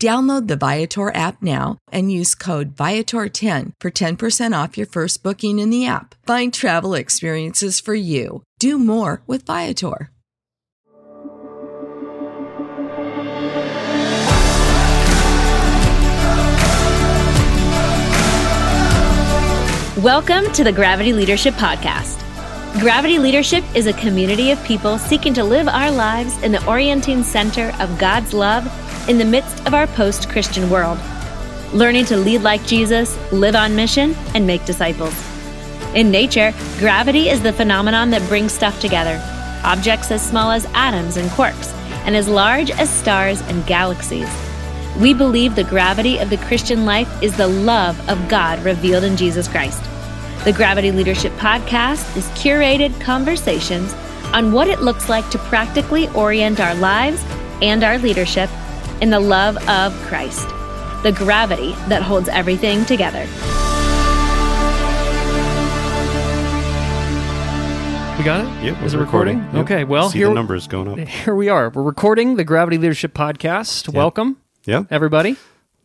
Download the Viator app now and use code Viator10 for 10% off your first booking in the app. Find travel experiences for you. Do more with Viator. Welcome to the Gravity Leadership Podcast. Gravity Leadership is a community of people seeking to live our lives in the orienting center of God's love in the midst of our post Christian world, learning to lead like Jesus, live on mission, and make disciples. In nature, gravity is the phenomenon that brings stuff together objects as small as atoms and quarks, and as large as stars and galaxies. We believe the gravity of the Christian life is the love of God revealed in Jesus Christ. The Gravity Leadership Podcast is curated conversations on what it looks like to practically orient our lives and our leadership in the love of Christ, the gravity that holds everything together. We got it? Yep, Is it we're recording? recording. Yep. Okay, well, See here, the numbers going up. here we are. We're recording the Gravity Leadership Podcast. Welcome, Yeah, everybody.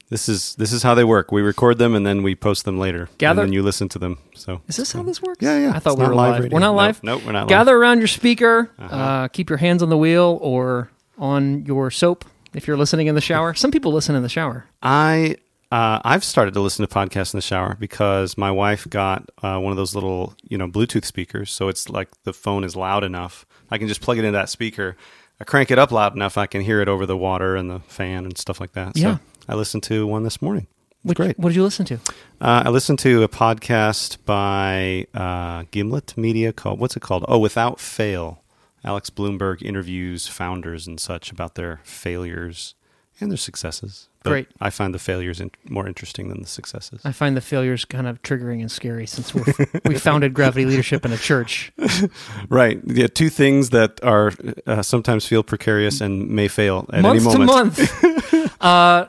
this is this is how they work. We record them and then we post them later, Gather- and then you listen to them. So Is this how this works? Yeah, yeah. I thought It's we not were live live. radio. We're not Nope, live? nope, we're not live. Gather around your speaker. uh keep your hands on the wheel or on your soap if you're listening in the shower. Some people listen in the shower. I uh, I've started to listen to podcasts in the shower because my wife got uh, one of those little you know Bluetooth speakers, so it's like the phone is loud enough. I can just plug it into that speaker. I crank it up loud enough, I can hear it over the water and the fan and stuff like that. Yeah. So I listened to one this morning. Great. What did you listen to? Uh, I listened to a podcast by uh, Gimlet Media called what's it called? Oh, Without Fail. Alex Blumberg interviews founders and such about their failures and their successes. But Great. I find the failures in- more interesting than the successes. I find the failures kind of triggering and scary since we're, we founded Gravity Leadership in a church. right. Yeah. Two things that are uh, sometimes feel precarious and may fail at month any to moment. month. uh,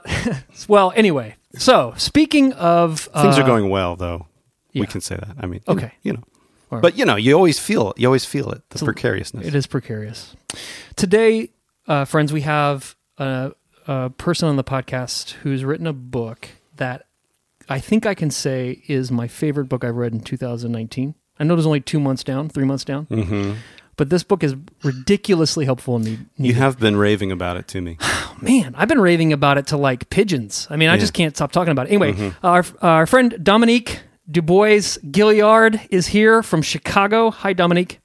well, anyway, so speaking of Things uh, are going well, though. yeah. We can say that. I mean, Okay. you know. Right. But you know, you always feel it. You always feel it. The precariousness. It is precarious. Today, uh, friends, we have a, a person on the podcast who's written a book that I think I can say is my favorite book I've read in 2019. I know there's only two months down, three months down, hmm but this book is ridiculously helpful and. You have been raving about it to me. Oh, man, I've been raving about it to like pigeons. I mean, I Yeah. just can't stop talking about it. Anyway, Mhm. our our friend Dominique Dubois Gilliard is here from Chicago. Hi, Dominique.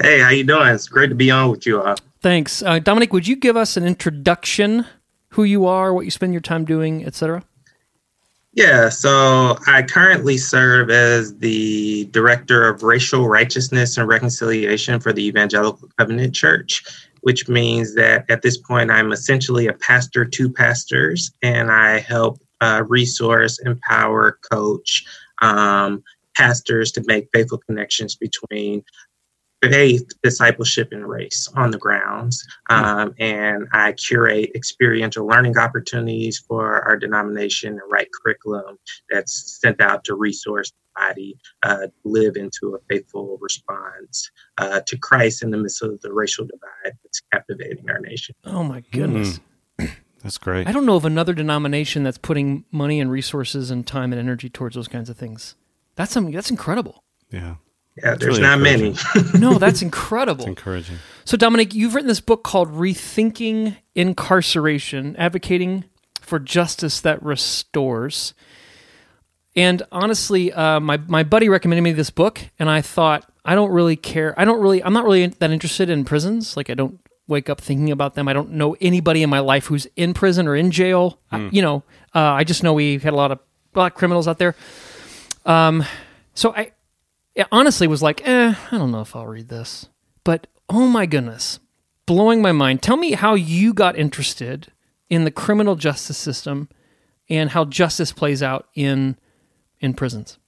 Hey, how you doing? It's great to be on with you. Uh, Thanks, uh, Dominic. Would you give us an introduction? Who you are, what you spend your time doing, etc. yeah, so I currently serve as the director of racial righteousness and reconciliation for the Evangelical Covenant Church, which means that at this point I'm essentially a pastor to pastors, and I help uh, resource, empower, coach um, pastors to make faithful connections between faith, discipleship, and race on the grounds. Um, and I curate experiential learning opportunities for our denomination and write curriculum that's sent out to resource the body uh, live into a faithful response uh, to Christ in the midst of the racial divide that's captivating our nation. Oh my goodness. Mm. That's great. I don't know of another denomination that's putting money and resources and time and energy towards those kinds of things. That's something that's incredible. Yeah. Yeah, there's really not many. no, that's incredible. It's encouraging. So, Dominic, you've written this book called Rethinking Incarceration Advocating for Justice That Restores. And honestly, uh, my, my buddy recommended me this book, and I thought, I don't really care. I don't really, I'm not really that interested in prisons. Like, I don't wake up thinking about them. I don't know anybody in my life who's in prison or in jail. Mm. I, hmm. you know, uh, I just know we had a lot of black criminals out there. Um, so I, honestly was like, eh, I don't know if I'll read this. But oh my goodness, blowing my mind. Tell me how you got interested in the criminal justice system and how justice plays out in in prisons.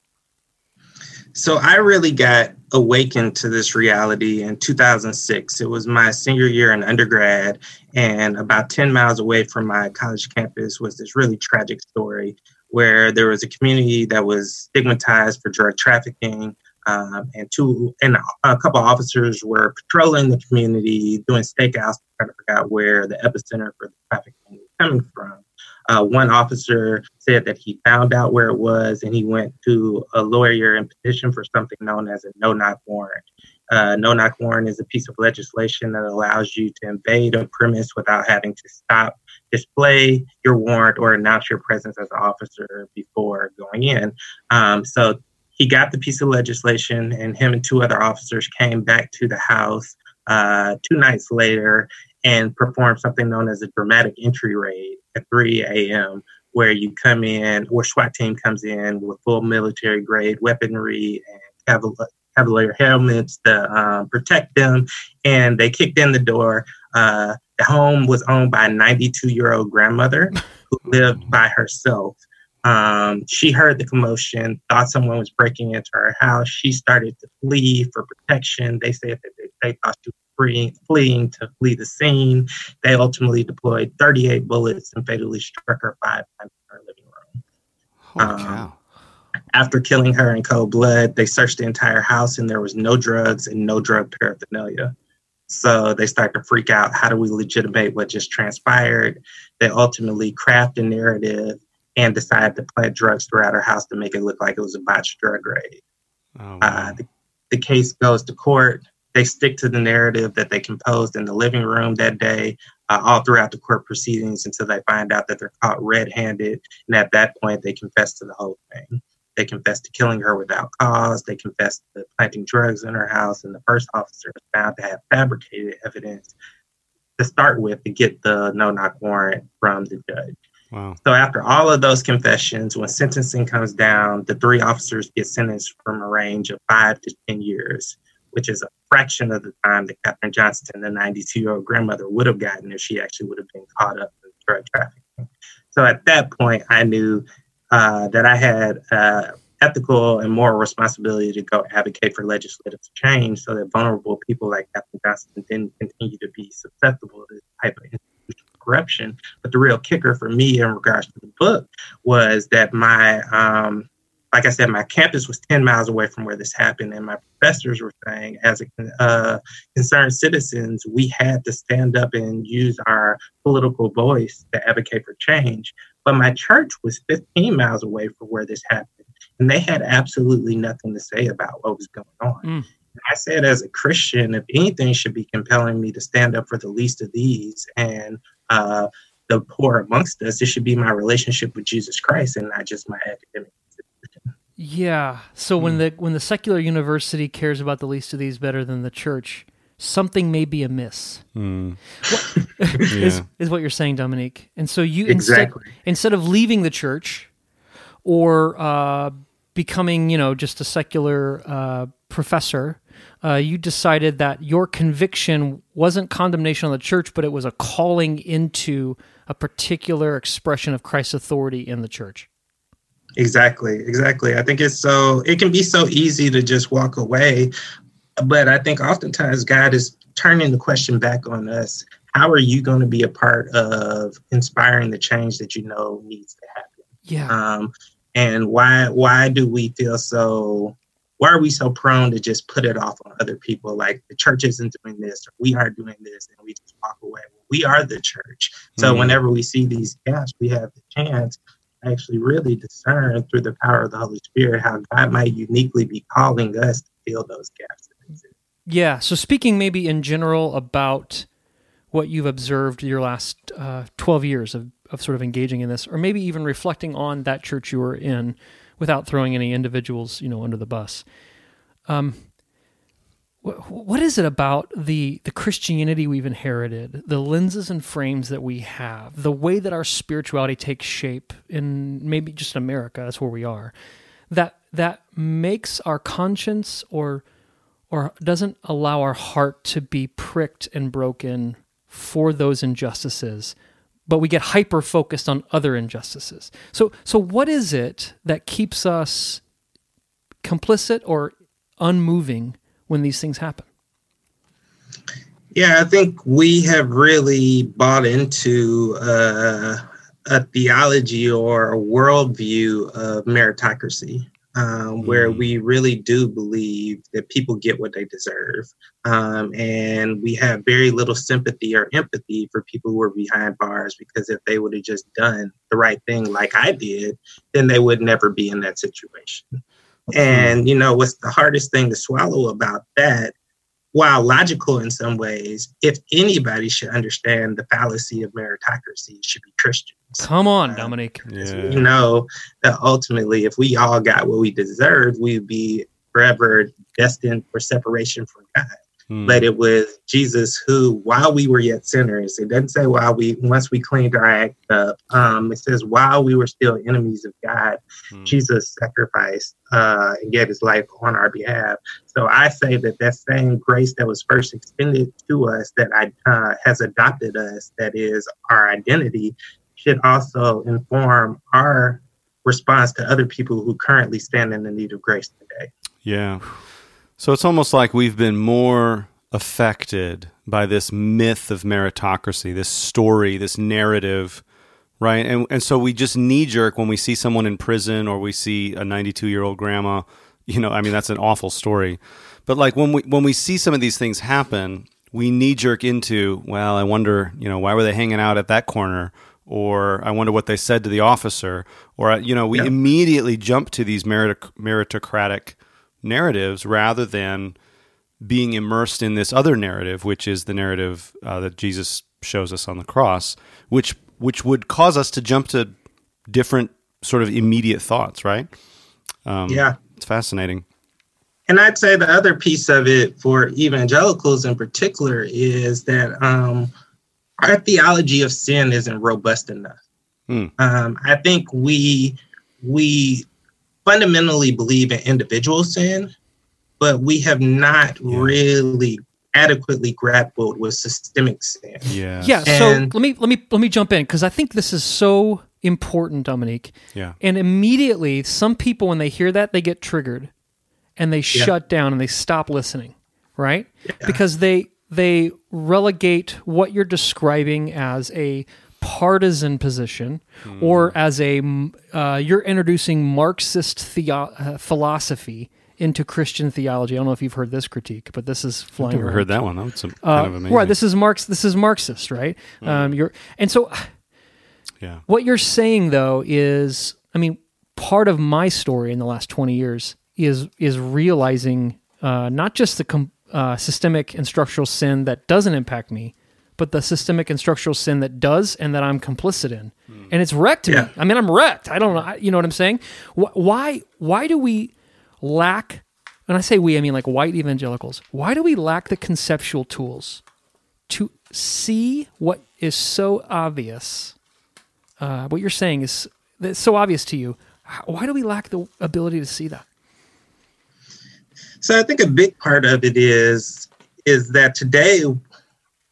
So I really got awakened to this reality in 2006. It was my senior year in undergrad, and about 10 miles away from my college campus was this really tragic story where there was a community that was stigmatized for drug trafficking, um, and two and a couple officers were patrolling the community, doing stakeouts, to figure out where the epicenter for the trafficking was coming from. Uh, one officer said that he found out where it was, and he went to a lawyer and petitioned for something known as a no-knock warrant. Uh, no-knock warrant is a piece of legislation that allows you to invade a premise without having to stop, display your warrant, or announce your presence as an officer before going in. Um, so he got the piece of legislation, and him and two other officers came back to the house uh, two nights later and performed something known as a dramatic entry raid at 3 a.m., where you come in, or SWAT team comes in with full military grade weaponry and Kevlar helmets to um, protect them. And they kicked in the door. Uh, the home was owned by a 92 year old grandmother who lived by herself. Um, she heard the commotion, thought someone was breaking into her house. She started to flee for protection. They said that they, they thought she was fleeing, fleeing to flee the scene. They ultimately deployed 38 bullets and fatally struck her five times in her living room. Holy um, cow. After killing her in cold blood, they searched the entire house and there was no drugs and no drug paraphernalia. So they start to freak out. How do we legitimate what just transpired? They ultimately craft a narrative and decided to plant drugs throughout her house to make it look like it was a botched drug raid. Oh, wow. uh, the, the case goes to court. They stick to the narrative that they composed in the living room that day, uh, all throughout the court proceedings until they find out that they're caught red handed. And at that point, they confess to the whole thing. They confess to killing her without cause. They confess to planting drugs in her house. And the first officer is found to have fabricated evidence to start with to get the no knock warrant from the judge. Wow. So after all of those confessions, when sentencing comes down, the three officers get sentenced from a range of five to 10 years, which is a fraction of the time that Kathryn Johnston, the 92 year old grandmother, would have gotten if she actually would have been caught up in drug trafficking. So at that point, I knew uh, that I had uh, ethical and moral responsibility to go advocate for legislative change so that vulnerable people like Kathryn Johnston didn't continue to be susceptible to this type of corruption. But the real kicker for me in regards to the book was that my, um, like I said, my campus was 10 miles away from where this happened. And my professors were saying, as a, uh, concerned citizens, we had to stand up and use our political voice to advocate for change. But my church was 15 miles away from where this happened. And they had absolutely nothing to say about what was going on. Mm. I said, as a Christian, if anything should be compelling me to stand up for the least of these and uh, the poor amongst us. It should be my relationship with Jesus Christ and not just my academic. Yeah. So mm. when hmm. the when the secular university cares about the least of these better than the church, something may be amiss. Mm. is, is what you're saying, Dominique. And so you exactly. instead instead of leaving the church or uh, becoming, you know, just a secular uh, professor, uh, you decided that your conviction wasn't condemnation on the church, but it was a calling into a particular expression of Christ's authority in the church. Exactly, exactly. I think it's so, it can be so easy to just walk away. But I think oftentimes God is turning the question back on us how are you going to be a part of inspiring the change that you know needs to happen? Yeah. Um, and why why do we feel so why are we so prone to just put it off on other people like the church isn't doing this or we aren't doing this and we just walk away we are the church so mm-hmm. whenever we see these gaps we have the chance to actually really discern through the power of the holy spirit how god might uniquely be calling us to fill those gaps yeah so speaking maybe in general about what you've observed your last uh, 12 years of, of sort of engaging in this or maybe even reflecting on that church you were in without throwing any individuals, you know, under the bus. Um, what, is it about the the Christianity we've inherited, the lenses and frames that we have, the way that our spirituality takes shape in maybe just America, that's where we are, that that makes our conscience or or doesn't allow our heart to be pricked and broken for those injustices but we get hyper focused on other injustices. So, so what is it that keeps us complicit or unmoving when these things happen? Yeah, I think we have really bought into uh, a theology or a worldview of meritocracy um, where mm. we really do believe that people get what they deserve. Um, and we have very little sympathy or empathy for people who are behind bars because if they would have just done the right thing like I did, then they would never be in that situation. And, you know, what's the hardest thing to swallow about that while logical in some ways, if anybody should understand the fallacy of meritocracy, it should be Christians. Come on, uh, Dominic. Yeah. We know that ultimately, if we all got what we deserve, we'd be forever destined for separation from God. Hmm. But it was Jesus who, while we were yet sinners, it doesn't say while we, once we cleaned our act up, um, it says while we were still enemies of God, hmm. Jesus sacrificed uh, and gave his life on our behalf. So I say that that same grace that was first extended to us, that I, uh, has adopted us, that is our identity, should also inform our response to other people who currently stand in the need of grace today. Yeah. So it's almost like we've been more affected by this myth of meritocracy, this story, this narrative, right? And and so we just knee jerk when we see someone in prison or we see a 92 year old grandma. You know, I mean that's an awful story, but like when we when we see some of these things happen, we knee jerk into, well, I wonder, you know, why were they hanging out at that corner? Or I wonder what they said to the officer. Or uh, you know, we yeah. immediately jump to these meritocratic narratives rather than being immersed in this other narrative, which is the narrative uh, that Jesus shows us on the cross, which which would cause us to jump to different sort of immediate thoughts, right? Um, yeah, it's fascinating. And I'd say the other piece of it for evangelicals in particular is that um, our theology of sin isn't robust enough. Hmm. Um, I think we we fundamentally believe in individual sin, but we have not yeah. really adequately grappled with systemic sin. Yeah. Yeah. And so let me let me let me jump in because I think this is so important, Dominique. Yeah. And immediately, some people when they hear that they get triggered, and they yeah. shut down and they stop listening, right? Yeah. Because they they relegate what you're describing as a partisan position mm. or as a uh, you're introducing Marxist theo- uh, philosophy into Christian theology. I don't know if you've heard this critique, but this is flying. I've never heard that one. That's kind uh, of amazing. Right. This is Marx. This is Marxist, right? Mm. Um, you're and so. Yeah. What you're saying though is, I mean, part of my story in the last 20 years is is realizing uh, not just the com- uh, systemic and structural sin that doesn't impact me, but the systemic and structural sin that does and that I'm complicit in. Mm. And it's wrecked yeah. me. I mean, I'm wrecked. I don't know. You know what I'm saying? Why, why do we lack, and I say we, I mean like white evangelicals, why do we lack the conceptual tools to see what is so obvious? Uh, what you're saying is that's so obvious to you. Why do we lack the ability to see that? So I think a big part of it is is that today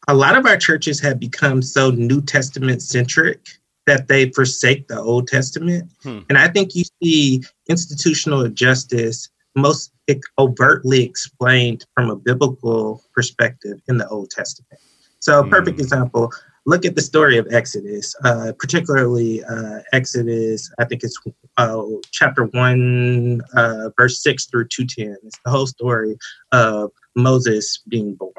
a lot of our churches have become so New Testament centric that they forsake the Old Testament. Hmm. And I think you see institutional justice most overtly explained from a biblical perspective in the Old Testament. So, a perfect hmm. example look at the story of Exodus, uh, particularly uh, Exodus, I think it's uh, chapter 1, uh, verse 6 through 210. It's the whole story of Moses being born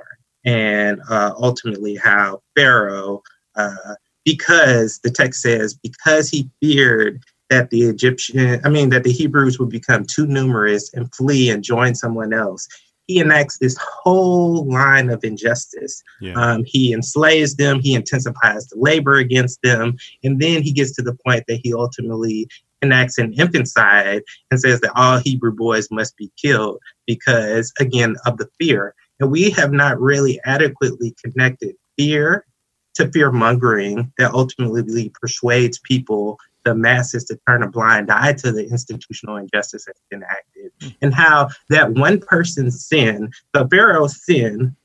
and uh, ultimately how Pharaoh, uh, because the text says, because he feared that the Egyptian, I mean, that the Hebrews would become too numerous and flee and join someone else, he enacts this whole line of injustice. Yeah. Um, he enslaves them, he intensifies the labor against them, and then he gets to the point that he ultimately enacts an infanticide and says that all Hebrew boys must be killed because, again, of the fear. And we have not really adequately connected fear to fear mongering that ultimately persuades people the masses to turn a blind eye to the institutional injustice that's been acted, mm-hmm. and how that one person's sin, the Pharaoh's sin,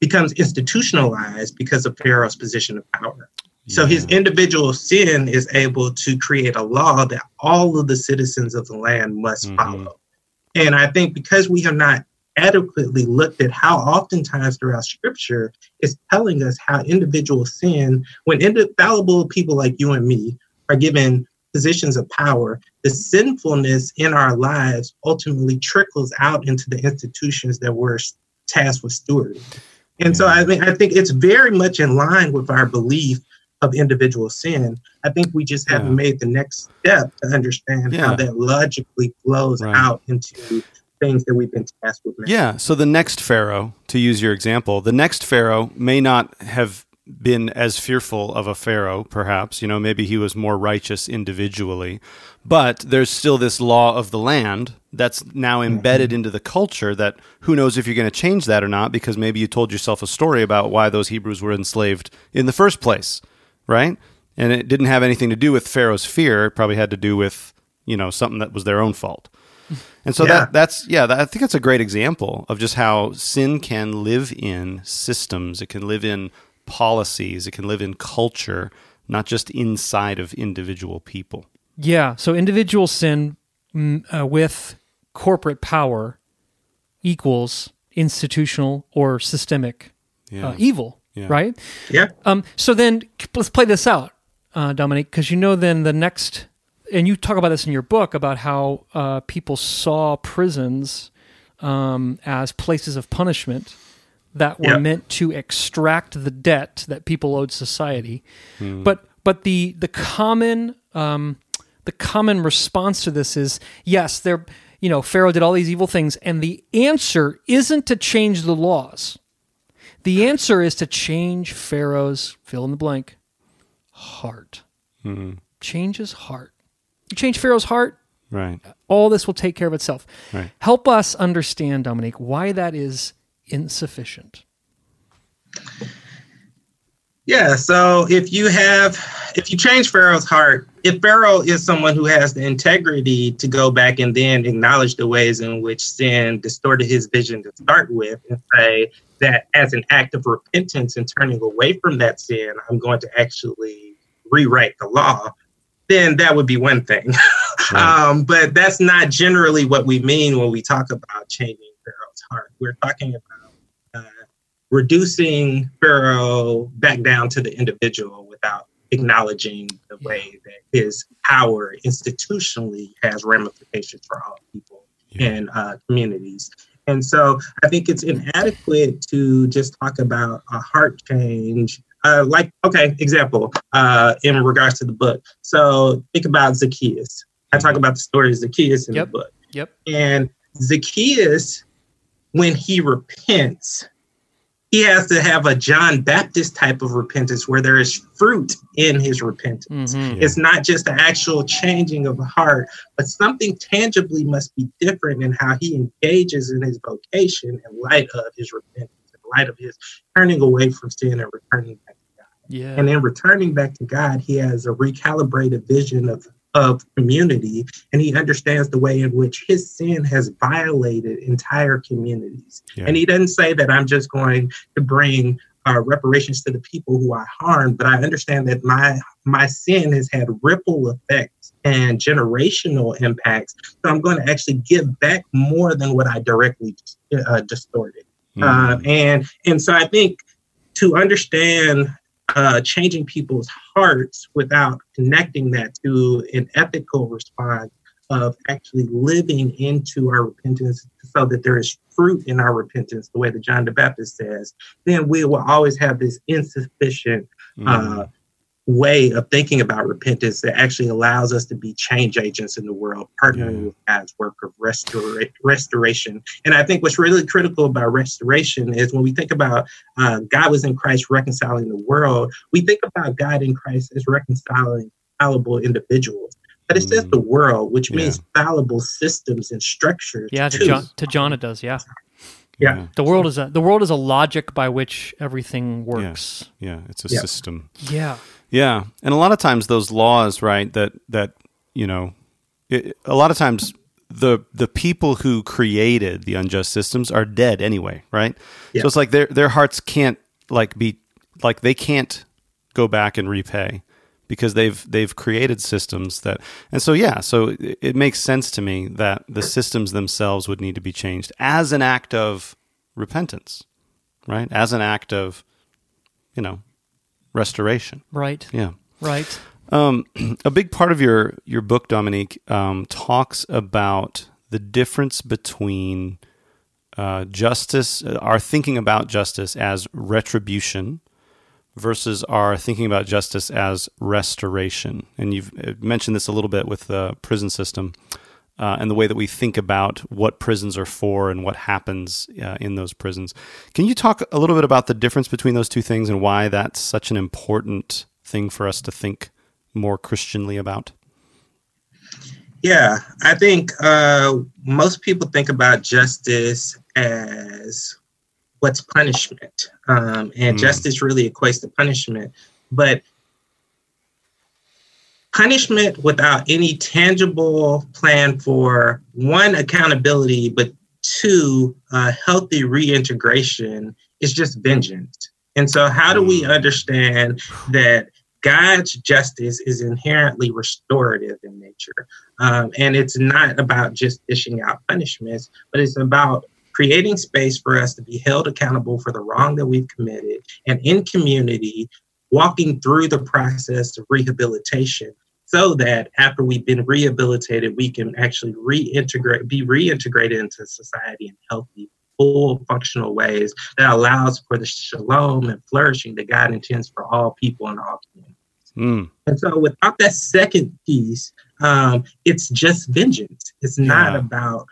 becomes institutionalized because of Pharaoh's position of power. Yeah. So his individual sin is able to create a law that all of the citizens of the land must mm-hmm. follow. And I think because we have not adequately looked at how oftentimes throughout scripture is telling us how individual sin, when infallible people like you and me are given positions of power, the sinfulness in our lives ultimately trickles out into the institutions that we're tasked with stewarding. And so I mean I think it's very much in line with our belief of individual sin. I think we just haven't yeah. made the next step to understand yeah. how that logically flows right. out into things that we've been tasked with. Yeah. So the next Pharaoh, to use your example, the next Pharaoh may not have been as fearful of a pharaoh perhaps you know maybe he was more righteous individually but there's still this law of the land that's now mm-hmm. embedded into the culture that who knows if you're going to change that or not because maybe you told yourself a story about why those hebrews were enslaved in the first place right and it didn't have anything to do with pharaoh's fear it probably had to do with you know something that was their own fault and so yeah. that that's yeah that, i think that's a great example of just how sin can live in systems it can live in policies, it can live in culture, not just inside of individual people. Yeah. So individual sin mm, uh, with corporate power equals institutional or systemic yeah. uh, evil, yeah. right? Yeah. Um, so then let's play this out, uh, Dominique, because you know then the next, and you talk about this in your book about how uh, people saw prisons um, as places of punishment that were yep. meant to extract the debt that people owed society. Hmm. But but the the common um, the common response to this is yes, there you know Pharaoh did all these evil things, and the answer isn't to change the laws. The answer is to change Pharaoh's fill in the blank heart. Hmm. Change his heart. You change Pharaoh's heart, right? All this will take care of itself. Right. Help us understand, Dominique, why that is insufficient? Yeah, so if you have, if you change Pharaoh's heart, if Pharaoh is someone who has the integrity to go back and then acknowledge the ways in which sin distorted his vision to start with and say that as an act of repentance and turning away from that sin, I'm going to actually rewrite the law, then that would be one thing. Right. um, but that's not generally what we mean when we talk about changing Pharaoh's heart. We're talking about reducing Pharaoh back down to the individual without acknowledging the way that his power institutionally has ramifications for all people yeah. and uh, communities. And so I think it's inadequate to just talk about a heart change. Uh, like, okay, example, uh, in regards to the book. So think about Zacchaeus. I talk about the story of Zacchaeus in yep. the book. Yep. And Zacchaeus, when he repents, he has to have a John Baptist type of repentance where there is fruit in his repentance. Mm-hmm. It's not just the actual changing of the heart, but something tangibly must be different in how he engages in his vocation in light of his repentance, in light of his turning away from sin and returning back to God. Yeah. And in returning back to God, he has a recalibrated vision of of community and he understands the way in which his sin has violated entire communities. Yeah. And he doesn't say that I'm just going to bring uh, reparations to the people who I harmed, but I understand that my my sin has had ripple effects and generational impacts. So I'm going to actually give back more than what I directly uh, distorted. Mm. Uh, and and so I think to understand uh, changing people's hearts without connecting that to an ethical response of actually living into our repentance so that there is fruit in our repentance, the way that John the Baptist says, then we will always have this insufficient mm. uh, way of thinking about repentance that actually allows us to be change agents in the world, partnering yeah. with God's work of restora- restoration. And I think what's really critical about restoration is when we think about uh, God was in Christ reconciling the world, we think about God in Christ as reconciling fallible individuals. But it says mm. the world, which yeah. means fallible systems and structures. Yeah, to John, to John it does. Yeah. Yeah. The world is a the world is a logic by which everything works. Yeah, yeah it's a yeah. system. Yeah. Yeah, and a lot of times those laws, right? That that you know, it, a lot of times the the people who created the unjust systems are dead anyway, right? Yeah. So it's like their their hearts can't like be like they can't go back and repay because they've they've created systems that and so yeah so it, it makes sense to me that the systems themselves would need to be changed as an act of repentance right as an act of you know restoration. Right. Yeah. Right. Um, a big part of your your book, Dominique, um, talks about the difference between uh, justice, uh, our thinking about justice as retribution, versus our thinking about justice as restoration. And you've uh, mentioned this a little bit with the prison system uh, and the way that we think about what prisons are for and what happens uh, in those prisons. Can you talk a little bit about the difference between those two things and why that's such an important thing for us to think more Christianly about? Yeah, I think uh, most people think about justice as what's punishment, um, and mm. justice really equates to punishment. But punishment without any tangible plan for one accountability, but two uh, healthy reintegration is just vengeance. And so, how do we mm. understand that God's justice is inherently restorative in nature? Um, and it's not about just dishing out punishments, but it's about creating space for us to be held accountable for the wrong that we've committed and in community walking through the process of rehabilitation so that after we've been rehabilitated, we can actually reintegrate, be reintegrated into society in healthy, full functional ways that allows for the shalom and flourishing that God intends for all people and all communities. Mm. And so, without that second piece, um, it's just vengeance. It's not yeah. about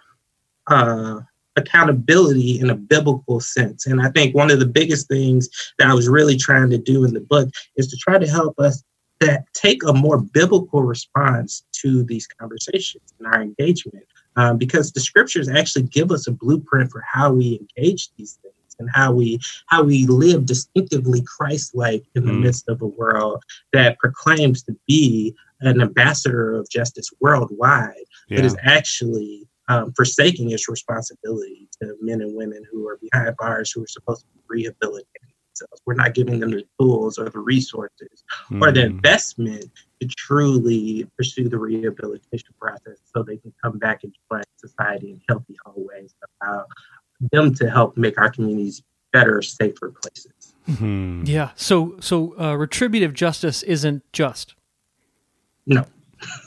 uh, accountability in a biblical sense. And I think one of the biggest things that I was really trying to do in the book is to try to help us that take a more biblical response to these conversations and our engagement um, because the scriptures actually give us a blueprint for how we engage these things and how we how we live distinctively christ-like in the mm. midst of a world that proclaims to be an ambassador of justice worldwide yeah. but is actually um, forsaking its responsibility to men and women who are behind bars who are supposed to be rehabilitated themselves. We're not giving them the tools or the resources mm. or the hmm. investment to truly pursue the rehabilitation process so they can come back and join society in healthy whole ways. Allow them to help make our communities better, safer places. Mm-hmm. Yeah. So, so uh, retributive justice isn't just. No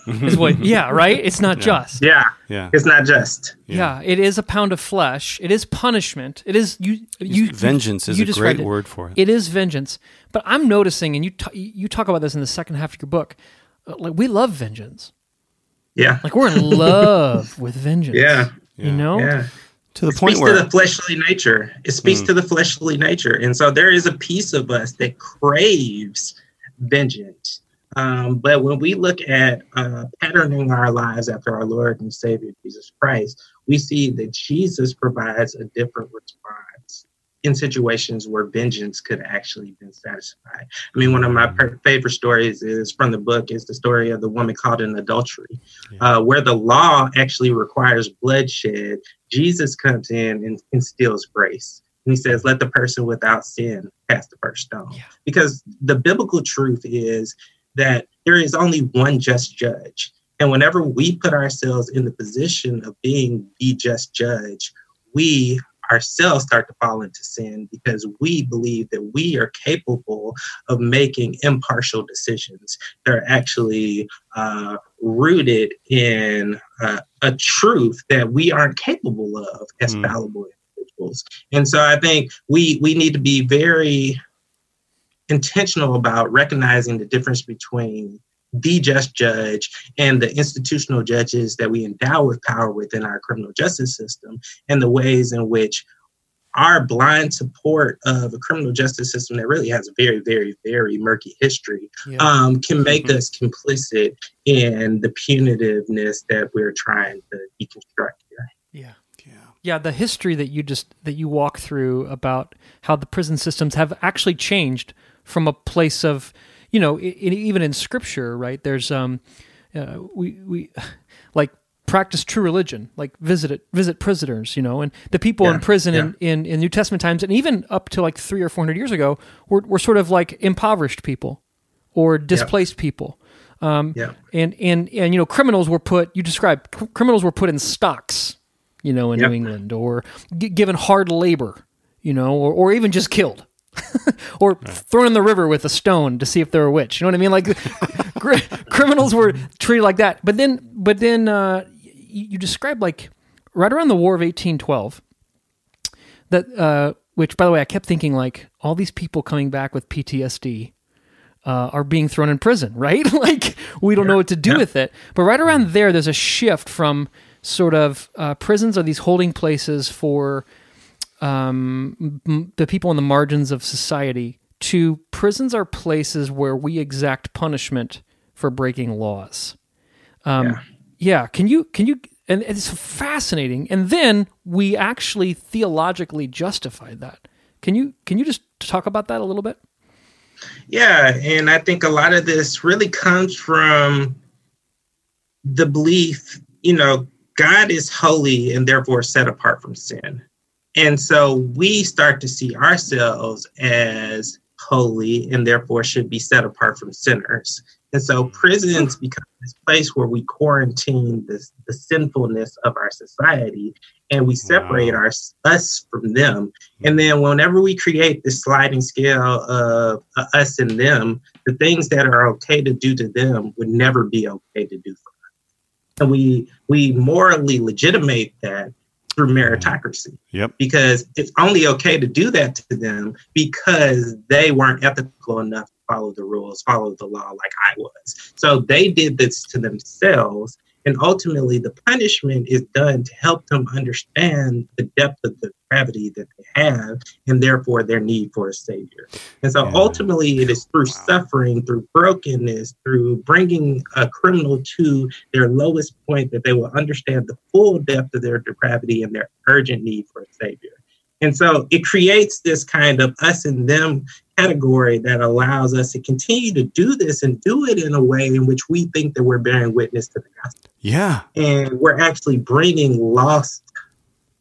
is what yeah right? It's not yeah. just. Yeah. Yeah. It's not just. Yeah. yeah. it is a pound of flesh. It is punishment. It is you you vengeance you, is you a great it. word for it. It is vengeance. But i'm noticing and you t- you talk about this in the second half of your book uh, like we love vengeance. Yeah. Like we're in love with vengeance. Yeah. You know? Yeah. To the it point speaks where to the fleshly nature. It speaks mm. to the fleshly nature. And so there is a piece of us that craves vengeance um, but when we look at uh, patterning our lives after our Lord and Savior Jesus Christ, we see that Jesus provides a different response in situations where vengeance could actually been satisfied. I mean, one of my per- favorite stories is from the book is the story of the woman caught in adultery, yeah. uh, where the law actually requires bloodshed. Jesus comes in and instills grace. And he says, let the person without sin cast the first stone. Yeah. Because the biblical truth is that there is only one just judge. And whenever we put ourselves in the position of being the just judge, we ourselves start to fall into sin because we believe that we are capable of making impartial decisions that are actually uh, rooted in uh, a truth that we aren't capable of as mm. fallible individuals. And so I think we we need to be very intentional about recognizing the difference between the just judge and the institutional judges that we endow with power within our criminal justice system and the ways in which our blind support of a criminal justice system that really has a very, very, very murky history yeah. um, can make mm-hmm. us complicit in the punitiveness that we're trying to deconstruct here. Yeah. Yeah. Yeah, the history that you just that you walk through about how the prison systems have actually changed from a place of you know, it, even in scripture, right? There's um, uh, we we like practice true religion, like visit it, visit prisoners, you know, and the people yeah, in prison yeah. in, in, in New Testament times, and even up to like three or four hundred years ago, were were sort of like impoverished people or displaced yep. people. Um, yeah. and, and, and, you know, criminals were put, you described criminals were put in stocks, you know, in. New England or g- given hard labor, you know, or, or even just killed. or right. thrown in the river with a stone to see if they're a witch. You know what I mean? Like criminals were treated like that. But then, but then uh, you, you described like right around the War of eighteen twelve. That uh, which, by the way, I kept thinking like all these people coming back with PTSD. Uh, are being thrown in prison, right? like we don't yeah. know what to do yeah. with it. But right around there, there's a shift from sort of uh, prisons are these holding places for um, m- the people on the margins of society to prisons are places where we exact punishment for breaking laws. Um, yeah. yeah. Can you can you? And it's fascinating. And then we actually theologically justified that. Can you can you just talk about that a little bit? Yeah, and I think a lot of this really comes from the belief, you know, God is holy and therefore set apart from sin. And so we start to see ourselves as holy and therefore should be set apart from sinners. And so prisons become this place where we quarantine this, the sinfulness of our society and we separate wow. our, us from them. And then whenever we create this sliding scale of uh, us and them, the things that are okay to do to them would never be okay to do for us. And we we morally legitimate that through meritocracy. Yep. Because it's only okay to do that to them because they weren't ethical enough to follow the rules, follow the law like I was. So they did this to themselves and ultimately, the punishment is done to help them understand the depth of the gravity that they have and therefore their need for a savior. And so yeah. ultimately, it is through wow. suffering, through brokenness, through bringing a criminal to their lowest point that they will understand the full depth of their depravity and their urgent need for a savior. And so it creates this kind of us and them category that allows us to continue to do this and do it in a way in which we think that we're bearing witness to the gospel. Yeah. And we're actually bringing lost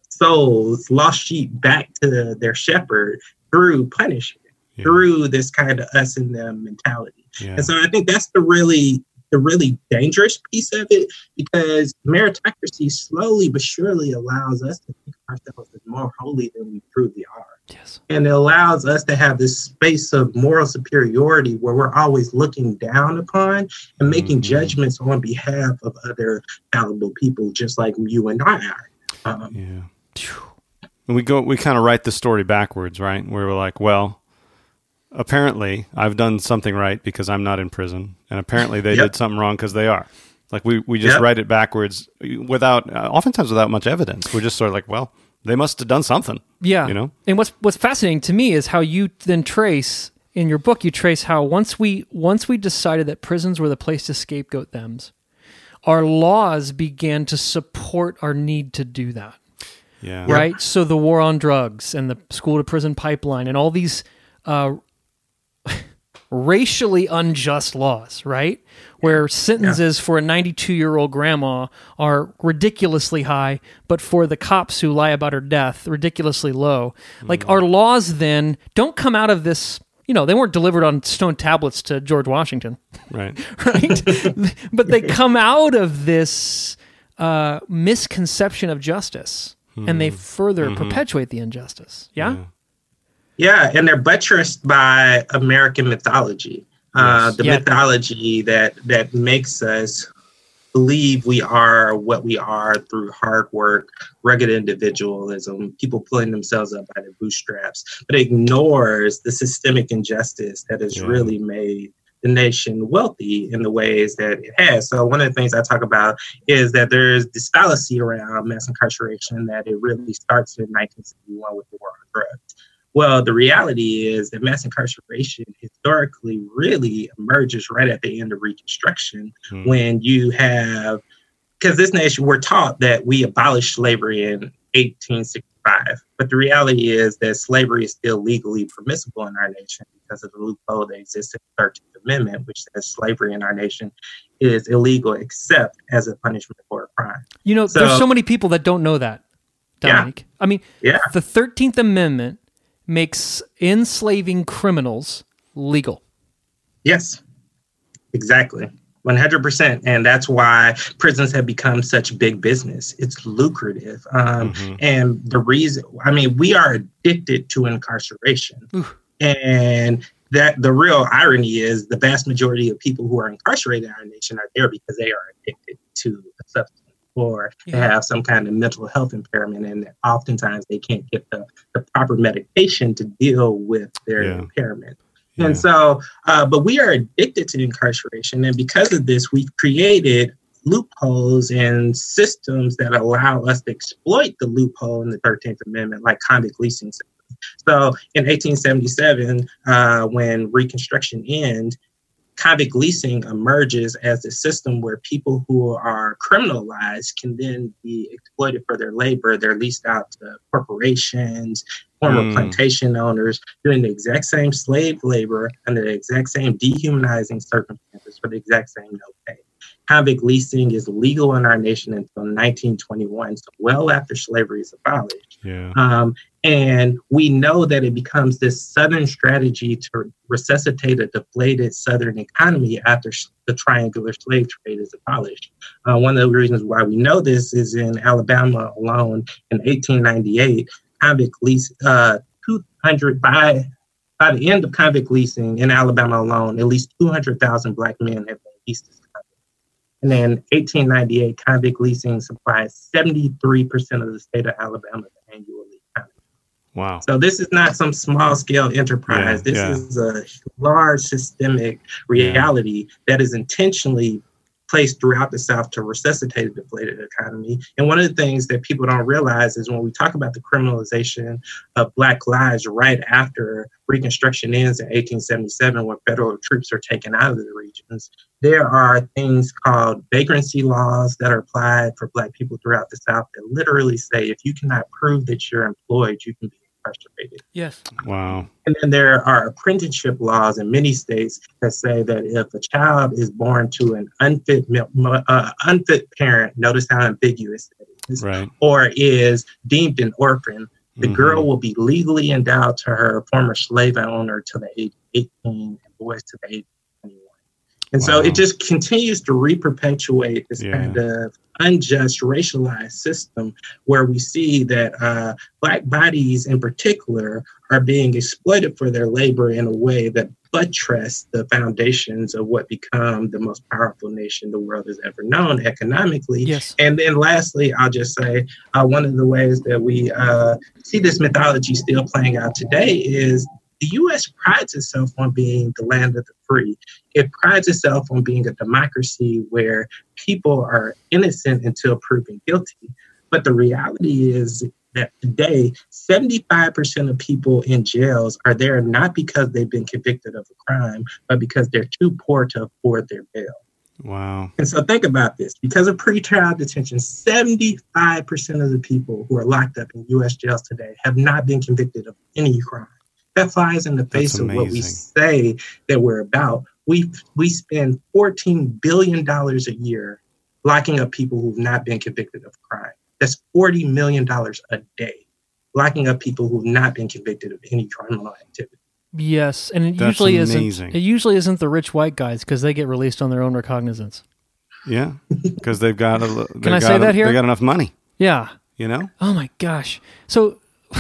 souls, lost sheep back to their shepherd through punishment, yeah. through this kind of us and them mentality. Yeah. And so I think that's the really the really dangerous piece of it because meritocracy slowly but surely allows us to think of ourselves as more holy than we truly are. Yes. And it allows us to have this space of moral superiority where we're always looking down upon and making mm-hmm. judgments on behalf of other fallible people, just like you and I are. Um, yeah. And we go, we kind of write the story backwards, right? Where we're like, well, apparently I've done something right because I'm not in prison, and apparently they yep. did something wrong because they are. Like we, we just yep. write it backwards without, uh, oftentimes without much evidence. We're just sort of like, well, they must have done something. Yeah, you know. And what's what's fascinating to me is how you then trace in your book. You trace how once we once we decided that prisons were the place to scapegoat them, our laws began to support our need to do that. Yeah. Right. So the war on drugs and the school to prison pipeline and all these uh, racially unjust laws, right? Where sentences yeah. for a 92 year old grandma are ridiculously high, but for the cops who lie about her death, ridiculously low. Mm. Like our laws then don't come out of this. You know, they weren't delivered on stone tablets to George Washington. Right. right. but they come out of this uh, misconception of justice and they further mm-hmm. perpetuate the injustice. yeah? yeah. Yeah, and they're buttressed by American mythology. Uh, yes. Uh, the yeah. mythology that that makes us believe we are what we are through hard work, rugged individualism, people pulling themselves up by their bootstraps, but ignores the systemic injustice that has yeah. really made the nation wealthy in the ways that it has. So one of the things I talk about is that there's this fallacy around mass incarceration that it really starts in 1971 with the war on drugs. Well, the reality is that mass incarceration historically really emerges right at the end of Reconstruction mm. when you have, because this nation, we're taught that we abolished slavery in 1865. But the reality is that slavery is still legally permissible in our nation because of the loophole that exists in the 13th Amendment, which says slavery in our nation is illegal except as a punishment for a crime. You know, so, there's so many people that don't know that, Dominic. Yeah. I mean, yeah. the 13th Amendment makes enslaving criminals legal. Yes, exactly. 100%. And that's why prisons have become such big business. It's lucrative. Um, mm-hmm. And the reason, I mean, we are addicted to incarceration. And that the real irony is the vast majority of people who are incarcerated in our nation are there because they are addicted to a substance or yeah. have some kind of mental health impairment, and oftentimes they can't get the, the proper medication to deal with their yeah. impairment. Yeah. And so, uh, but we are addicted to incarceration, and because of this, we've created loopholes and systems that allow us to exploit the loophole in the 13th Amendment, like convict leasing. So in 1877, uh, when Reconstruction ends, convict leasing emerges as a system where people who are criminalized can then be exploited for their labor. They're leased out to corporations, former mm. plantation owners, doing the exact same slave labor under the exact same dehumanizing circumstances for the exact same no pay. Convict leasing is legal in our nation until 1921, so well after slavery is abolished. Yeah. Um, and we know that it becomes this Southern strategy to resuscitate a deflated Southern economy after the triangular slave trade is abolished. Uh, one of the reasons why we know this is in Alabama alone in 1898, convict lease uh, 200 by by the end of convict leasing in Alabama alone, at least 200,000 black men have been leased as and then 1898, convict leasing supplies 73% of the state of Alabama annually. Wow. So this is not some small scale enterprise. Yeah, this yeah. is a large systemic reality yeah. that is intentionally placed throughout the South to resuscitate a deflated economy. And one of the things that people don't realize is when we talk about the criminalization of Black lives right after Reconstruction ends in 1877, when federal troops are taken out of the regions, there are things called vagrancy laws that are applied for Black people throughout the South that literally say if you cannot prove that you're employed, you can be incarcerated. Yes. Wow. And then there are apprenticeship laws in many states that say that if a child is born to an unfit uh, unfit parent, notice how ambiguous that is, right. or is deemed an orphan, the mm-hmm. girl will be legally endowed to her former slave owner to the age 18 and boys to the age 21. and wow. so it just continues to reperpetuate this yeah. kind of unjust racialized system where we see that uh, black bodies in particular are being exploited for their labor in a way that buttress the foundations of what become the most powerful nation the world has ever known economically. Yes. And then lastly, I'll just say uh, one of the ways that we uh, see this mythology still playing out today is the U.S. prides itself on being the land of the free. It prides itself on being a democracy where people are innocent until proven guilty. But the reality is that today, 75% of people in jails are there not because they've been convicted of a crime, but because they're too poor to afford their bail. Wow. And so think about this because of pretrial detention, 75% of the people who are locked up in US jails today have not been convicted of any crime. That flies in the face of what we say that we're about. We we spend $14 billion a year locking up people who've not been convicted of crime. That's $40 million a day, locking up people who've not been convicted of any criminal activity. Yes, and it That's usually amazing. isn't. It usually isn't the rich white guys because they get released on their own recognizance. Yeah, because they've got. A, Can I say that here? They got enough money. Yeah. You know. Oh my gosh. So.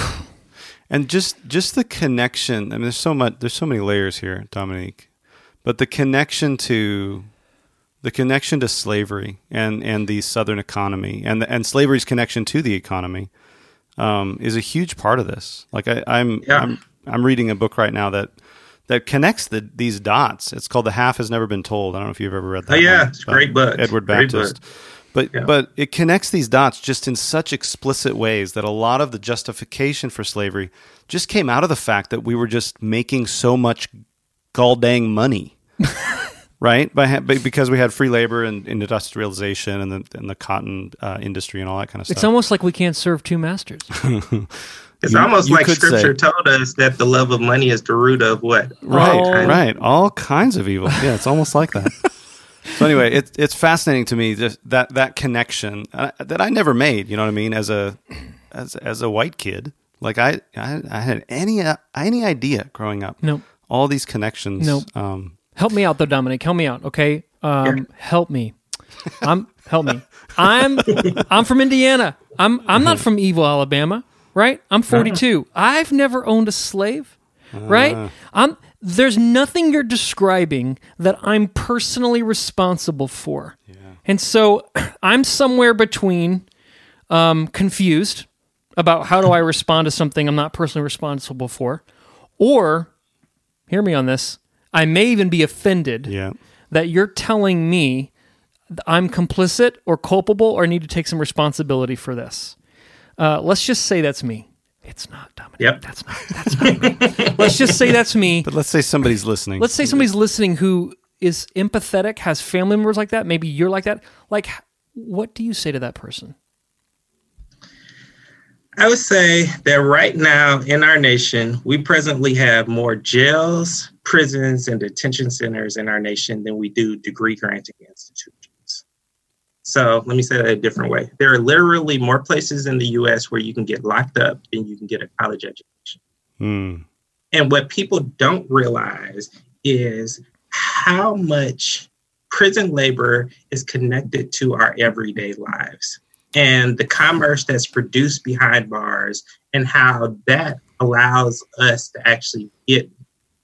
and just just the connection. I mean, there's so much. There's so many layers here, Dominique. But the connection to the connection to slavery and and the Southern economy and and slavery's connection to the economy um, is a huge part of this. Like I, I'm Yeah. I'm I'm reading a book right now that that connects the these dots. It's called The Half Has Never Been Told. I don't know if you've ever read that. Oh, yeah. one. It's a great book. Edward Baptist. book. But Yeah. but it connects these dots just in such explicit ways that a lot of the justification for slavery just came out of the fact that we were just making so much gall dang money. right? By, because we had free labor and, and industrialization and the and the cotton uh, industry and all that kind of stuff. It's almost like we can't serve two masters. It's You- almost you like scripture say- told us that the love of money is the root of what? Right, All kinds- right. All kinds of evil. Yeah, it's almost like that. so anyway, it's it's fascinating to me just that that connection uh, that I never made. You know what I mean? As a as as a white kid, like I I, I had any uh, any idea growing up. Nope. All these connections. Nope. Um, Help me out though, Dominic. Help me out, okay? Um, help me. I'm help me. I'm I'm from Indiana. I'm I'm not from evil Alabama, right? I'm 42. I've never owned a slave, right? Ah. I'm there's nothing you're describing that I'm personally responsible for. And so I'm somewhere between um, confused about how do I respond to something I'm not personally responsible for, or hear me on this. I may even be offended yeah. that you're telling me I'm complicit or culpable or need to take some responsibility for this. Uh, let's just say that's me. It's not Dominic. Yep. That's not. That's not me. let's just say that's me. But let's say somebody's listening. Let's say somebody's listening who is empathetic, has family members like that. Maybe you're like that. Like, what do you say to that person? I would say that right now in our nation, we presently have more jails, prisons, and detention centers in our nation than we do degree granting institutions. So let me say that a different way. There are literally more places in the US where you can get locked up than you can get a college education. Hmm. And what people don't realize is how much prison labor is connected to our everyday lives and the commerce that's produced behind bars and how that allows us to actually get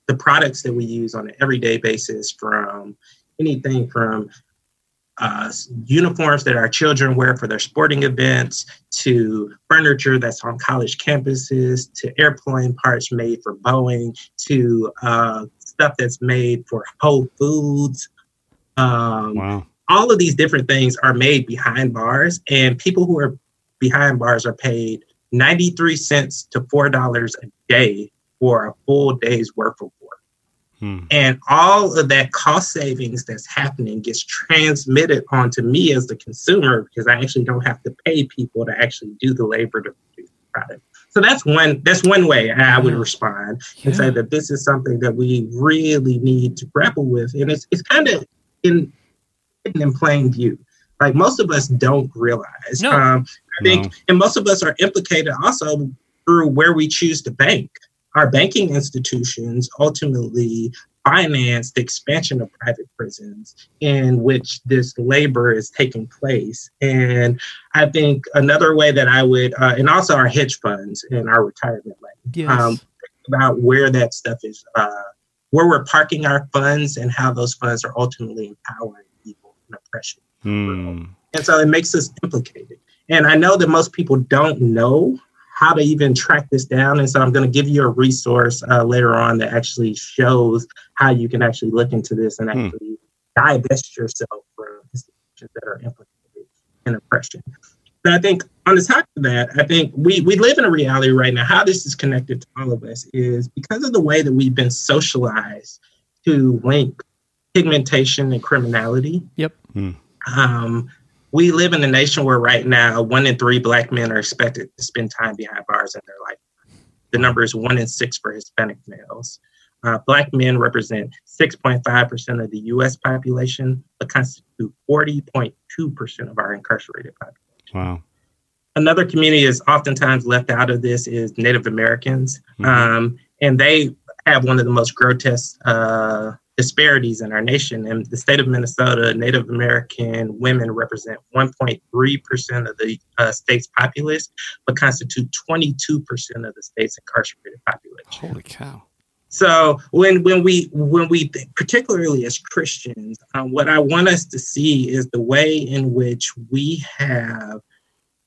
the products that we use on an everyday basis from anything from uh, uniforms that our children wear for their sporting events, to furniture that's on college campuses, to airplane parts made for Boeing, to uh, stuff that's made for Whole Foods. Um, Wow. all of these different things are made behind bars, and people who are behind bars are paid 93 cents to $4 a day for a full day's worth of Hmm. And all of that cost savings that's happening gets transmitted onto me as the consumer because I actually don't have to pay people to actually do the labor to produce the product. So that's one that's one way I would Yeah. respond and say that this is something that we really need to grapple with. And it's it's kind of in in plain view. Like most of us don't realize. No. Um, I think No. and most of us are implicated also through where we choose to bank. Our banking institutions ultimately finance the expansion of private prisons in which this labor is taking place. And I think another way that I would, uh, and also our hedge funds and our retirement money, Yes. um, about where that stuff is, uh, where we're parking our funds and how those funds are ultimately empowering people and oppression. Hmm. And so it makes us implicated. And I know that most people don't know how to even track this down. And so I'm going to give you a resource uh, later on that actually shows how you can actually look into this and Hmm. actually divest yourself from institutions that are implicated in oppression. But I think on the top of that, I think we, we live in a reality right now. How this is connected to all of us is because of the way that we've been socialized to link pigmentation and criminality. Yep. Um, we live in a nation where right now one in three black men are expected to spend time behind bars in their life. The number is one in six for Hispanic males. Uh, black men represent 6.5% of the US population, but constitute 40.2% of our incarcerated population. Wow. Another community that's oftentimes left out of this is Native Americans. Um, and they have one of the most grotesque uh, disparities in our nation. In the state of Minnesota, Native American women represent 1.3% of the uh, state's populace, but constitute 22% of the state's incarcerated population. Holy cow. So when when we when we think, particularly as Christians, um, what I want us to see is the way in which we have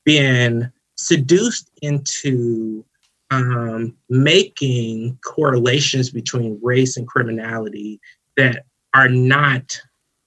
been seduced into um, making correlations between race and criminality that are not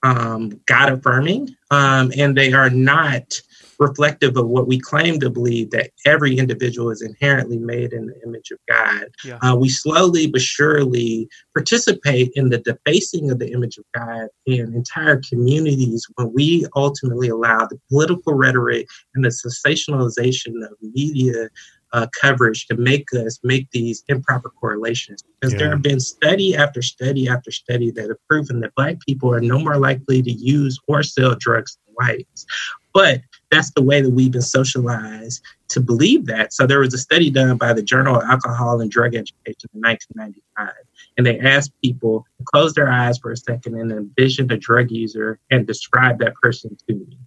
um, God affirming, um, and they are not reflective of what we claim to believe that every individual is inherently made in the image of God. Yeah. Uh, we slowly but surely participate in the defacing of the image of God in entire communities when we ultimately allow the political rhetoric and the sensationalization of media uh, coverage to make us make these improper correlations. Because there have been study after study after study that have proven that black people are no more likely to use or sell drugs than whites. But that's the way that we've been socialized to believe that. So there was a study done by the journal of alcohol and drug education in 1995 and they asked people to close their eyes for a second and envision a drug user and describe that person to me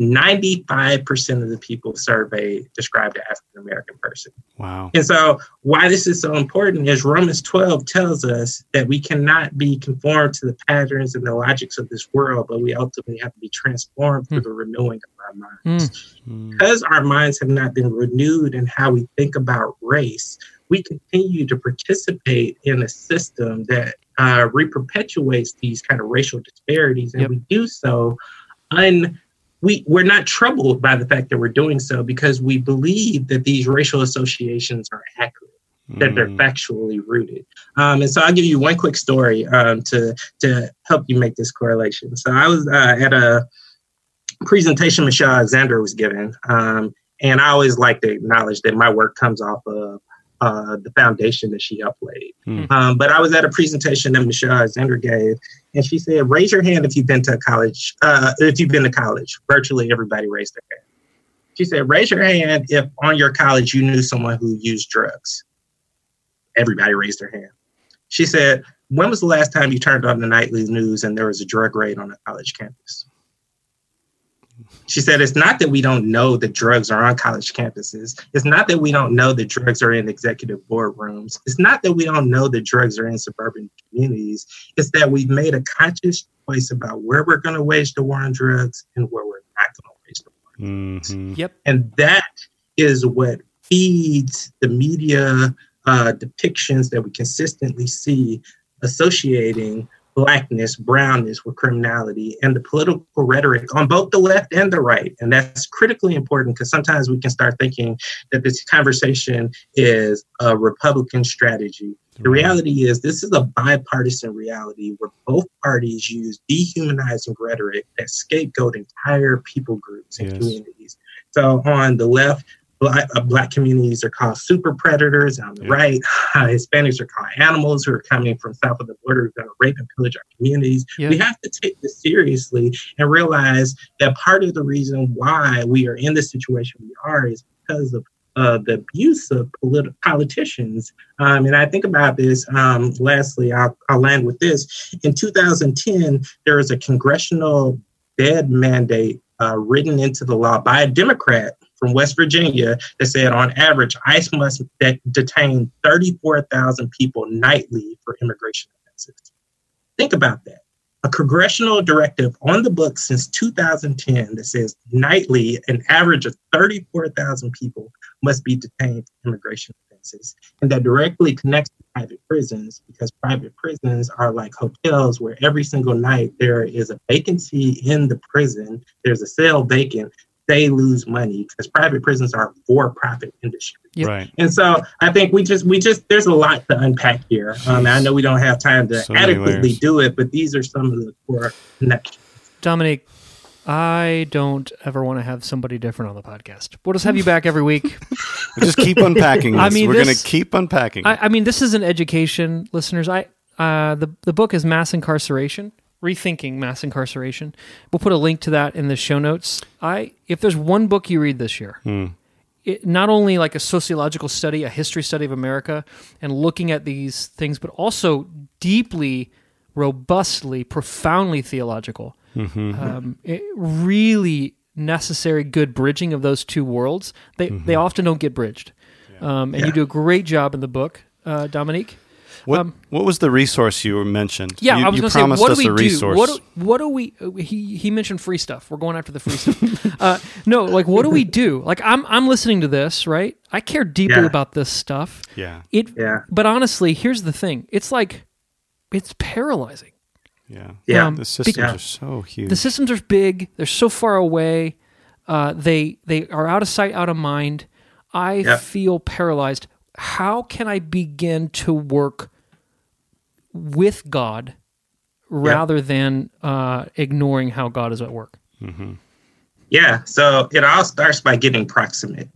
95% of the people surveyed described an African American person. Wow. And so, why this is so important is Romans 12 tells us that we cannot be conformed to the patterns and the logics of this world, but we ultimately have to be transformed through hmm. the renewing of our minds. Hmm. Hmm. Because our minds have not been renewed in how we think about race, we continue to participate in a system that uh, reperpetuates these kind of racial disparities, and we do so un we we're not troubled by the fact that we're doing so because we believe that these racial associations are accurate that they're factually rooted. Um, and so i'll give you one quick story um, to to help you make this correlation. So i was uh, at a presentation michelle alexander was giving um, and i always like to acknowledge that my work comes off of uh, the foundation that she helped lay. Um, but I was at a presentation that Michelle Alexander gave, and she said, "Raise your hand if you've been to college. Uh, if you've been to college." Virtually everybody raised their hand. She said, "Raise your hand if on your college you knew someone who used drugs." Everybody raised their hand. She said, "When was the last time you turned on the nightly news and there was a drug raid on a college campus?" She said, It's not that we don't know that drugs are on college campuses. It's not that we don't know that drugs are in executive boardrooms. It's not that we don't know that drugs are in suburban communities. It's that we've made a conscious choice about where we're going to wage the war on drugs and where we're not going to wage the war on drugs. Yep. And that is what feeds the media uh, depictions that we consistently see associating blackness, brownness with criminality, and the political rhetoric on both the left and the right. And that's critically important because sometimes we can start thinking that this conversation is a Republican strategy. The reality is, this is a bipartisan reality where both parties use dehumanizing rhetoric that scapegoat entire people groups and Yes. communities. So on the left, black, uh, black communities are called super predators. On the right, Hispanics are called animals who are coming from south of the border, who are going to rape and pillage our communities. Yeah. We have to take this seriously and realize that part of the reason why we are in the situation we are is because of uh, the abuse of politi- politicians. Um, and I think about this. Um, lastly, I'll, I'll land with this. In 2010, there was a congressional bed mandate uh, written into the law by a Democrat from West Virginia that said, on average, ICE must de- detain 34,000 people nightly for immigration offenses. Think about that. A congressional directive on the books since 2010 that says nightly an average of 34,000 people must be detained for immigration offenses. And that directly connects to private prisons because private prisons are like hotels where every single night there is a vacancy in the prison, there's a cell vacant. They lose money because private prisons are for-profit industry. Yep. Right. And so I think we just we just there's a lot to unpack here. Um, I know we don't have time to so adequately do it, but these are some of the core connections. Dominique, I don't ever want to have somebody different on the podcast. We'll just have you back every week. we'll just keep unpacking. This. I mean, we're going to keep unpacking. I, I, mean, this is an education, listeners. I uh, the the book is Mass Incarceration rethinking mass incarceration. We'll put a link to that in the show notes. I if there's one book you read this year, mm. it, not only like a sociological study, a history study of America, and looking at these things, but also deeply, robustly, profoundly theological. Mm-hmm. Um, really necessary, good bridging of those two worlds. They mm-hmm. they often don't get bridged, yeah. um, and yeah. you do a great job in the book, uh, Dominique. What, um, what was the resource you mentioned? Yeah, you, I was going to say, what do we do? What do, what do we? He he mentioned free stuff. We're going after the free stuff. uh, no, like what do we do? Like I'm I'm listening to this, right? I care deeply yeah. about this stuff. Yeah. It. Yeah. But honestly, here's the thing. It's like, it's paralyzing. Yeah. Yeah. Um, the systems be- are so huge. The systems are big. They're so far away. Uh, they they are out of sight, out of mind. I yeah. feel paralyzed. How can I begin to work with God rather yeah. than uh, ignoring how God is at work. Mm-hmm. Yeah, so it all starts by getting proximate.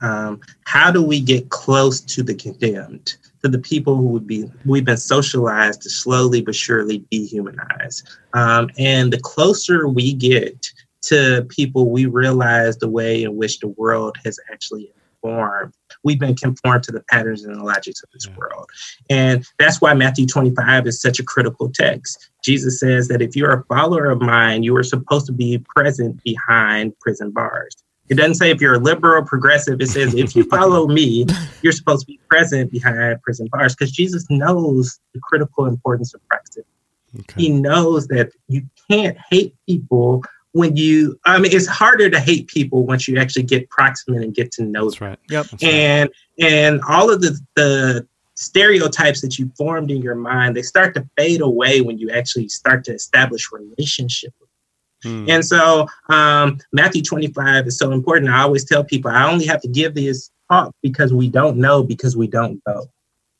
Um, how do we get close to the condemned, to the people who would be we've been socialized to slowly but surely dehumanize? Um, and the closer we get to people, we realize the way in which the world has actually informed we've been conformed to the patterns and the logics of this world. And that's why Matthew 25 is such a critical text. Jesus says that if you're a follower of mine, you are supposed to be present behind prison bars. It doesn't say if you're a liberal progressive. It says if you follow me, you're supposed to be present behind prison bars because Jesus knows the critical importance of proximity. Okay. He knows that you can't hate people when you i mean it's harder to hate people once you actually get proximate and get to know that's them. right yep that's and right. and all of the the stereotypes that you formed in your mind they start to fade away when you actually start to establish relationship hmm. and so um, matthew 25 is so important i always tell people i only have to give this talk because we don't know because we don't go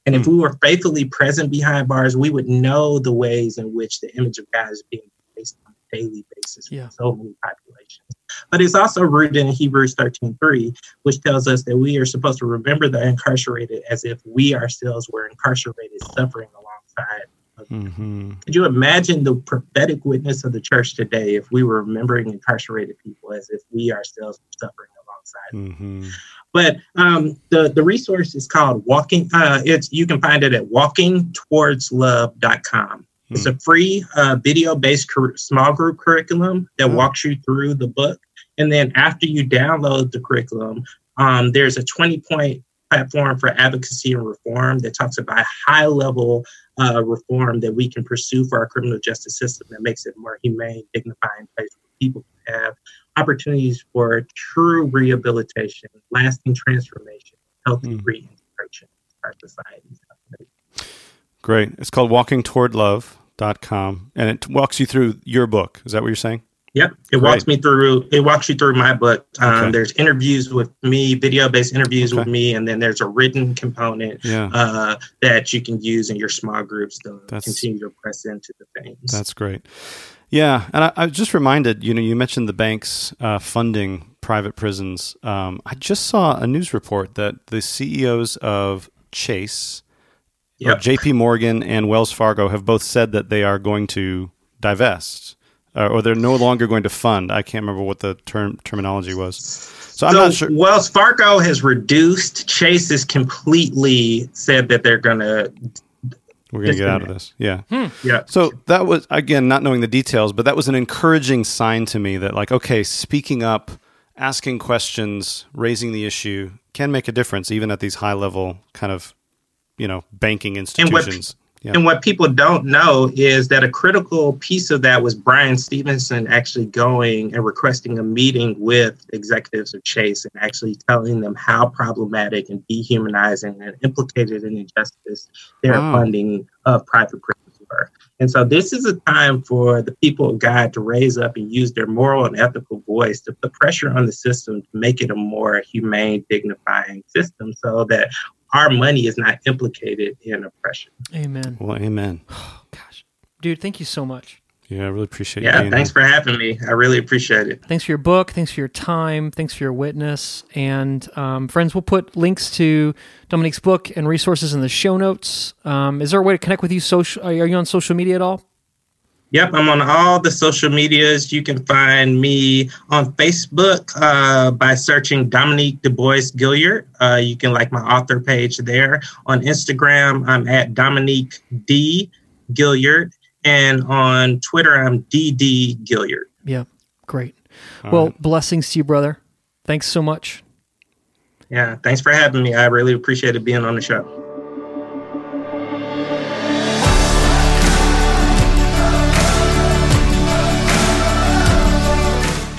and if hmm. we were faithfully present behind bars we would know the ways in which the image of god is being placed on daily basis yeah. so many populations. But it's also rooted in Hebrews 13:3, which tells us that we are supposed to remember the incarcerated as if we ourselves were incarcerated, suffering alongside. Mm-hmm. Could you imagine the prophetic witness of the church today if we were remembering incarcerated people as if we ourselves were suffering alongside? Mm-hmm. But um, the the resource is called Walking. Uh, it's you can find it at walkingtowardslove.com. It's a free uh, video based cur- small group curriculum that mm-hmm. walks you through the book. And then after you download the curriculum, um, there's a 20 point platform for advocacy and reform that talks about high level uh, reform that we can pursue for our criminal justice system that makes it more humane, dignifying place where people can have opportunities for true rehabilitation, lasting transformation, healthy mm. reintegration in our societies. Great. It's called Walking Toward Love com, and it walks you through your book. Is that what you're saying? Yep, it Great. walks me through. It walks you through my book. Um, okay. There's interviews with me, video-based interviews okay. with me, and then there's a written component yeah. uh, that you can use in your small groups to that's, continue to press into the things. That's great. Yeah, and I, I was just reminded. You know, you mentioned the banks uh, funding private prisons. Um, I just saw a news report that the CEOs of Chase Yep. J.P. Morgan and Wells Fargo have both said that they are going to divest, uh, or they're no longer going to fund. I can't remember what the term terminology was. So I'm so not sure. Wells Fargo has reduced. Chase has completely said that they're going to. We're going to get out of this. Yeah. Hmm. Yeah. So that was again not knowing the details, but that was an encouraging sign to me that like okay, speaking up, asking questions, raising the issue can make a difference even at these high level kind of you know banking institutions. And what, yeah. and what people don't know is that a critical piece of that was Bryan Stevenson actually going and requesting a meeting with executives of Chase and actually telling them how problematic and dehumanizing and implicated in injustice their wow. funding of private prisons were. And so this is a time for the people of God to raise up and use their moral and ethical voice, to put pressure on the system to make it a more humane, dignifying system so that our money is not implicated in oppression. Amen. Well, amen. Oh, gosh. Dude, thank you so much. Yeah, I really appreciate Yeah, you. thanks for having me. I really appreciate it. Thanks for your book. Thanks for your time. Thanks for your witness. And um, friends, we'll put links to Dominique's book and resources in the show notes. Um, is there a way to connect with you? Social? Are you on social media at all? Yep, I'm on all the social medias. You can find me on Facebook uh, by searching Dominique Du Bois Gilliard. Uh, you can like my author page there. On Instagram, I'm at Dominique D Gilliard, and on Twitter, I'm DD Gilliard. Yeah, great. well, blessings to you, brother. Thanks so much. Yeah, thanks for having me. I really appreciated being on the show.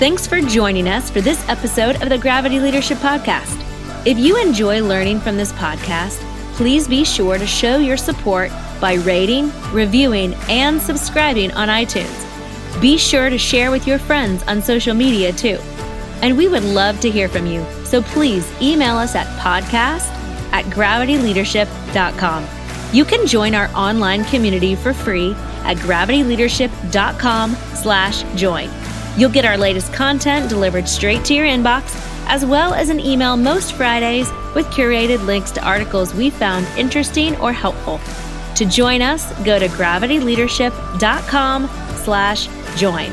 Thanks for joining us for this episode of the Gravity Leadership Podcast. If you enjoy learning from this podcast, please be sure to show your support by rating, reviewing, and subscribing on iTunes. Be sure to share with your friends on social media too. And we would love to hear from you, so please email us at podcast at gravityleadership.com. You can join our online community for free at gravityleadership.com slash join. You'll get our latest content delivered straight to your inbox, as well as an email most Fridays with curated links to articles we found interesting or helpful. To join us, go to gravityleadership.com slash join.